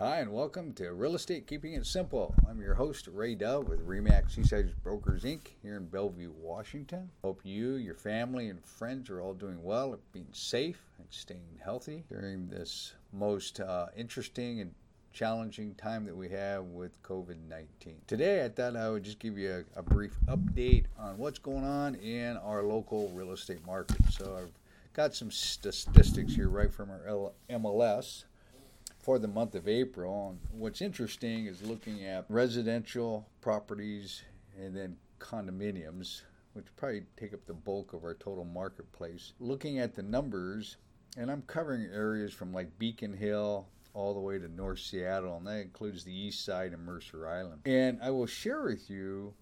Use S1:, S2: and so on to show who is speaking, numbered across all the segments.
S1: Hi, and welcome to Real Estate Keeping It Simple. I'm your host, Ray Dove with Remax Eastside Brokers Inc. here in Bellevue, Washington. Hope you, your family, and friends are all doing well, being safe, and staying healthy during this most uh, interesting and challenging time that we have with COVID 19. Today, I thought I would just give you a, a, brief update on what's going on in our local real estate market. So, I've got some statistics here right from our MLS for the month of April. And what's interesting is looking at residential properties and then condominiums, which probably take up the bulk of our total marketplace. Looking at the numbers, and I'm covering areas from like Beacon Hill all the way to North Seattle, and that includes the east side and Mercer Island. And I will share with you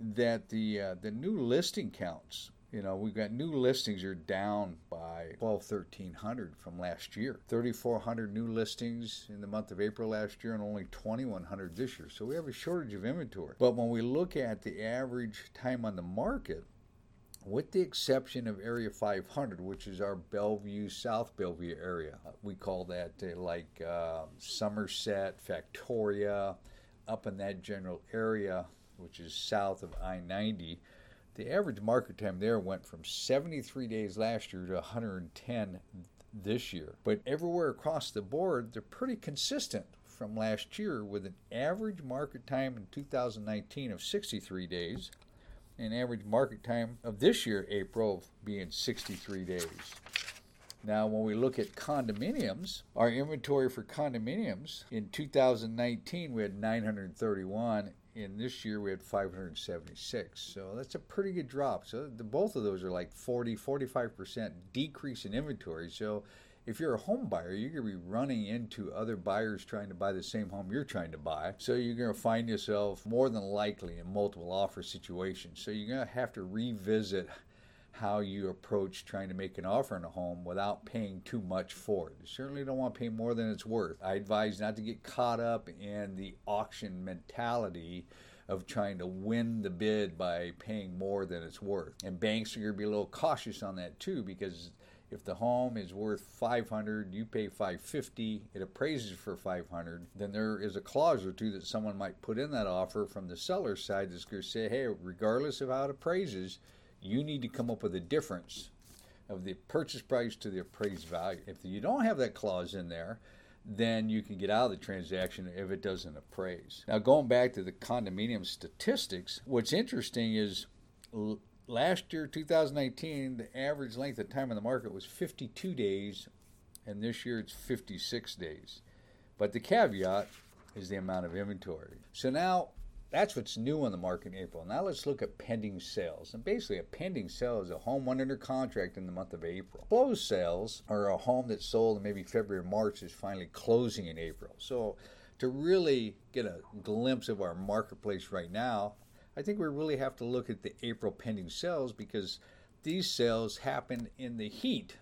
S1: that the uh, the new listing counts you know, we've got new listings are down by 12, 1300 from last year. 3,400 new listings in the month of April last year and only 2,100 this year. So we have a shortage of inventory. But when we look at the average time on the market, with the exception of Area 500, which is our Bellevue, South Bellevue area. We call that uh, like uh, Somerset, Factoria, up in that general area, which is south of I 90. The average market time there went from 73 days last year to 110 this year. But everywhere across the board, they're pretty consistent from last year with an average market time in 2019 of 63 days and average market time of this year, April, being 63 days. Now, when we look at condominiums, our inventory for condominiums in 2019 we had 931 and this year we had 576 so that's a pretty good drop. So the, both of those are like 40 45% decrease in inventory. So if you're a home buyer you're going to be running into other buyers trying to buy the same home you're trying to buy. So you're going to find yourself more than likely in multiple offer situations. So you're going to have to revisit how you approach trying to make an offer on a home without paying too much for it. You certainly don't want to pay more than it's worth. I advise not to get caught up in the auction mentality of trying to win the bid by paying more than it's worth. And banks are going to be a little cautious on that too because if the home is worth 500 you pay 550 it appraises for 500 then there is a clause or two that someone might put in that offer from the seller's side that's going to say hey regardless of how it appraises you need to come up with a difference of the purchase price to the appraised value. If you don't have that clause in there, then you can get out of the transaction if it doesn't appraise. Now, going back to the condominium statistics, what's interesting is last year, 2019, the average length of time in the market was 52 days, and this year it's 56 days. But the caveat is the amount of inventory. So now that's what's new on the market in April. Now let's look at pending sales. And basically, a pending sale is a home under contract in the month of April. Closed sales are a home that's sold in maybe February or March is finally closing in April. So to really get a glimpse of our marketplace right now, I think we really have to look at the April pending sales because these sales happen in the heat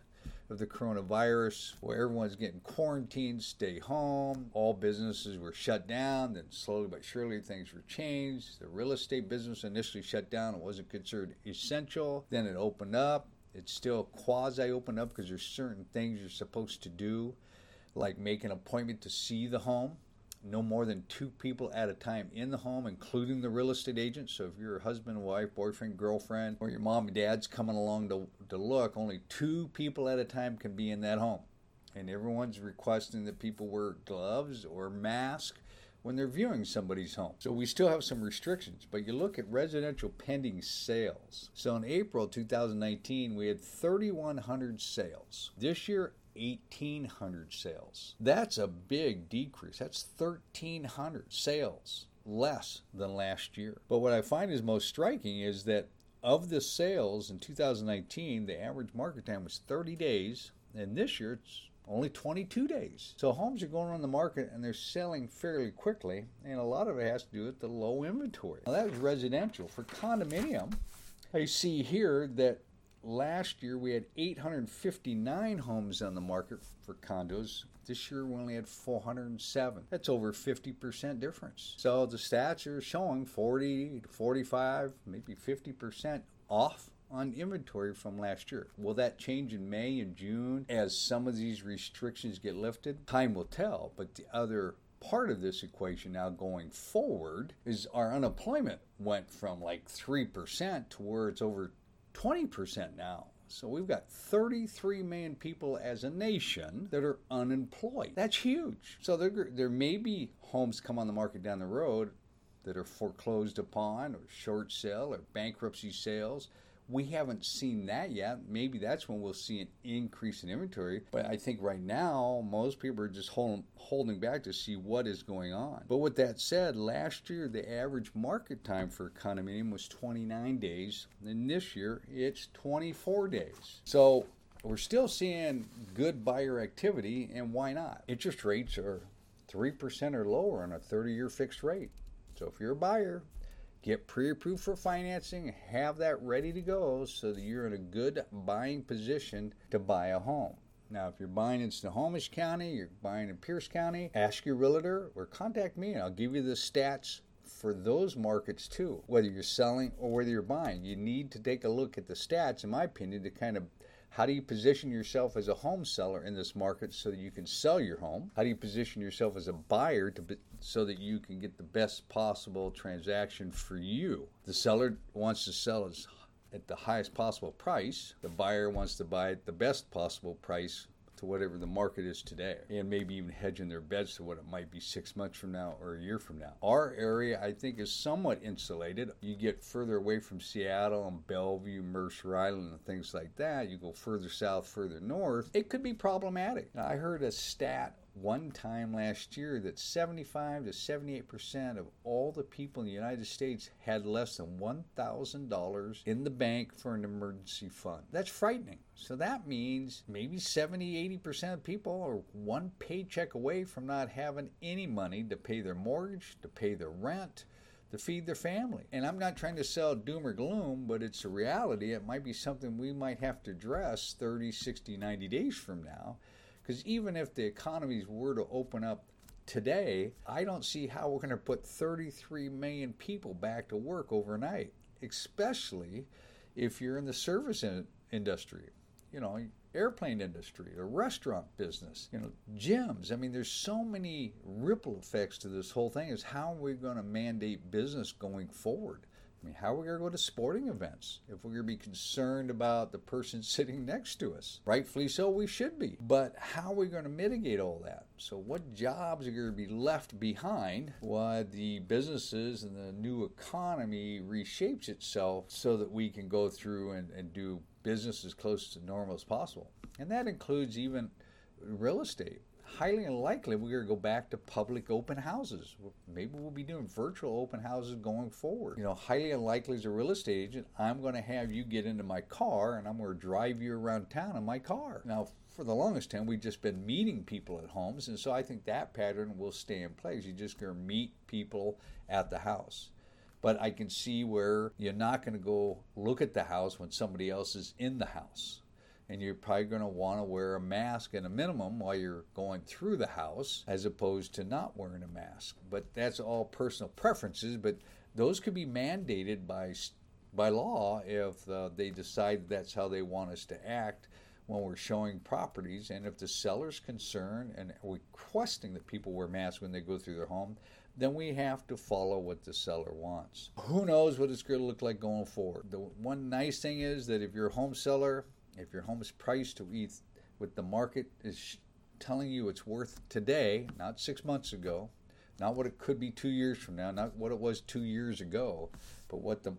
S1: of the coronavirus, where everyone's getting quarantined, stay home, all businesses were shut down, then slowly but surely things were changed. The real estate business initially shut down, it wasn't considered essential, then it opened up. It's still quasi opened up because there's certain things you're supposed to do, like make an appointment to see the home no more than two people at a time in the home, including the real estate agent. So if you're husband, wife, boyfriend, girlfriend, or your mom and dad's coming along to, to look, only two people at a time can be in that home. And everyone's requesting that people wear gloves or mask when they're viewing somebody's home. So we still have some restrictions, but you look at residential pending sales. So in April 2019, we had 3,100 sales. This year, 1,800 sales. That's a big decrease. That's 1,300 sales less than last year. But what I find is most striking is that of the sales in 2019, the average market time was 30 days, and this year it's only 22 days. So homes are going on the market and they're selling fairly quickly, and a lot of it has to do with the low inventory. Now that was residential. For condominium, I see here that last year we had 859 homes on the market for condos. This year we only had 407. That's over 50% difference. So the stats are showing 40 to 45, maybe 50% off on inventory from last year. Will that change in May and June as some of these restrictions get lifted? Time will tell, but the other part of this equation now going forward is our unemployment went from like 3% to where it's over 20% now. So we've got 33 million people as a nation that are unemployed. That's huge. So there, there may be homes come on the market down the road that are foreclosed upon or short sale or bankruptcy sales we haven't seen that yet. Maybe that's when we'll see an increase in inventory. But I think right now, most people are just hold, holding back to see what is going on. But with that said, last year, the average market time for a condominium was 29 days. And this year, it's 24 days. So we're still seeing good buyer activity, and why not? Interest rates are 3% or lower on a 30 year fixed rate. So if you're a buyer, Get pre approved for financing, have that ready to go so that you're in a good buying position to buy a home. Now, if you're buying in Snohomish County, you're buying in Pierce County, ask your realtor or contact me and I'll give you the stats for those markets too. Whether you're selling or whether you're buying, you need to take a look at the stats, in my opinion, to kind of how do you position yourself as a home seller in this market so that you can sell your home? How do you position yourself as a buyer to so that you can get the best possible transaction for you? The seller wants to sell as at the highest possible price. The buyer wants to buy at the best possible price to whatever the market is today, and maybe even hedging their bets to what it might be six months from now or a year from now. Our area, I think, is somewhat insulated. You get further away from Seattle and Bellevue, Mercer Island, and things like that. You go further south, further north, it could be problematic. Now, I heard a stat one time last year that 75 to 78 percent of all the people in the United States had less than $1,000 in the bank for an emergency fund. That's frightening. So that means maybe 70, 80 percent of people are one paycheck away from not having any money to pay their mortgage, to pay their rent, to feed their family. And I'm not trying to sell doom or gloom, but it's a reality. It might be something we might have to address 30, 60, 90 days from now because even if the economies were to open up today, I don't see how we're going to put 33 million people back to work overnight, especially if you're in the service in- industry, you know, airplane industry, the restaurant business, you know, gyms. I mean, there's so many ripple effects to this whole thing. Is how are we going to mandate business going forward? I mean, how are we going to go to sporting events if we're going to be concerned about the person sitting next to us? Rightfully so, we should be. But how are we going to mitigate all that? So, what jobs are going to be left behind while the businesses and the new economy reshapes itself so that we can go through and, and do business as close to normal as possible? And that includes even real estate highly unlikely we're going to go back to public open houses. Maybe we'll be doing virtual open houses going forward. You know, highly unlikely as a real estate agent, I'm going to have you get into my car and I'm going to drive you around town in my car. Now, for the longest time, we've just been meeting people at homes, and so I think that pattern will stay in place. You're just going to meet people at the house. But I can see where you're not going to go look at the house when somebody else is in the house and you're probably going to want to wear a mask at a minimum while you're going through the house as opposed to not wearing a mask. But that's all personal preferences, but those could be mandated by by law if uh, they decide that's how they want us to act when we're showing properties and if the seller's concerned and requesting that people wear masks when they go through their home then we have to follow what the seller wants. Who knows what it's going to look like going forward? The one nice thing is that if you're a home seller if your home is priced to eat what the market is telling you it's worth today, not six months ago, not what it could be two years from now, not what it was two years ago, but what the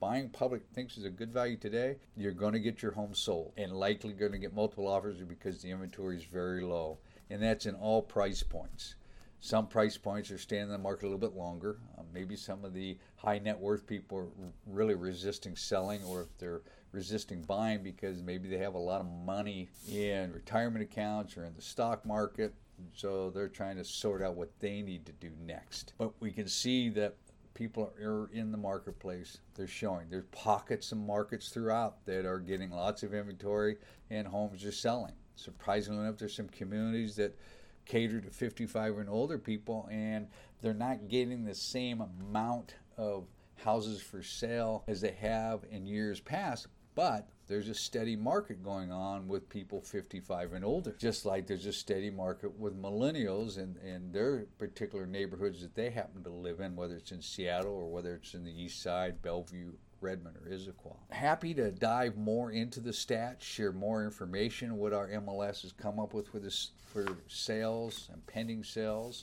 S1: buying public thinks is a good value today, you're going to get your home sold and likely going to get multiple offers because the inventory is very low. And that's in all price points. Some price points are staying in the market a little bit longer. Uh, maybe some of the high net worth people are really resisting selling, or if they're resisting buying because maybe they have a lot of money in retirement accounts or in the stock market. So they're trying to sort out what they need to do next. But we can see that people are in the marketplace. They're showing. There's pockets of markets throughout that are getting lots of inventory and homes are selling. Surprisingly enough, there's some communities that cater to 55 and older people and they're not getting the same amount of houses for sale as they have in years past, but there's a steady market going on with people 55 and older, just like there's a steady market with millennials and, and their particular neighborhoods that they happen to live in, whether it's in Seattle or whether it's in the east side, Bellevue, Redmond or Issaquah. Happy to dive more into the stats, share more information, what our MLS has come up with for this for sales and pending sales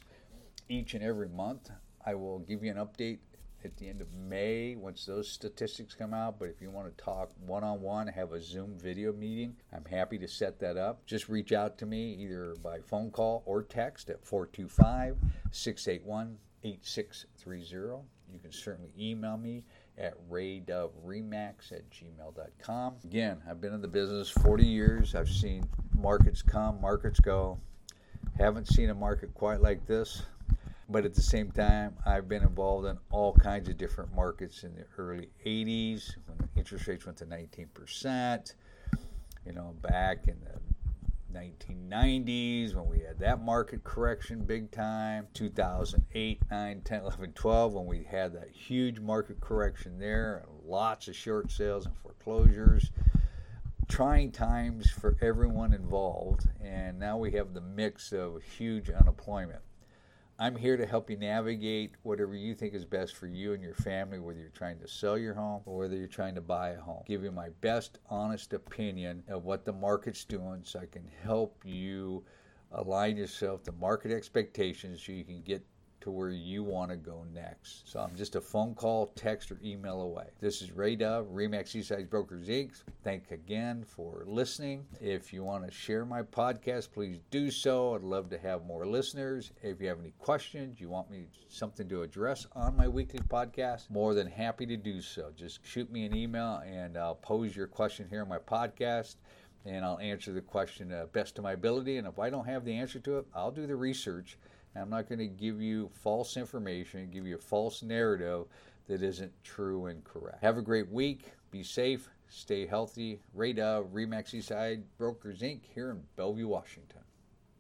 S1: each and every month. I will give you an update at the end of May once those statistics come out. But if you want to talk one on one, have a Zoom video meeting, I'm happy to set that up. Just reach out to me either by phone call or text at 425 681 8630. You can certainly email me at raydoveremax at gmail.com. Again, I've been in the business 40 years. I've seen markets come, markets go. Haven't seen a market quite like this. But at the same time, I've been involved in all kinds of different markets in the early 80s when interest rates went to 19%, you know, back in the 1990s when we had that market correction big time 2008 9 10 11 12 when we had that huge market correction there lots of short sales and foreclosures. Trying times for everyone involved and now we have the mix of huge unemployment I'm here to help you navigate whatever you think is best for you and your family, whether you're trying to sell your home or whether you're trying to buy a home. Give you my best, honest opinion of what the market's doing so I can help you align yourself to market expectations so you can get to where you want to go next. So I'm just a phone call, text, or email away. This is Ray Dove, Remax Eastside Brokers Inc. Thank again for listening. If you want to share my podcast, please do so. I'd love to have more listeners. If you have any questions, you want me something to address on my weekly podcast, more than happy to do so. Just shoot me an email and I'll pose your question here on my podcast and I'll answer the question uh, best to my ability. And if I don't have the answer to it, I'll do the research I'm not going to give you false information, give you a false narrative that isn't true and correct. Have a great week. Be safe. Stay healthy. Ray Dove, uh, Remax Eastside Brokers Inc. here in Bellevue, Washington.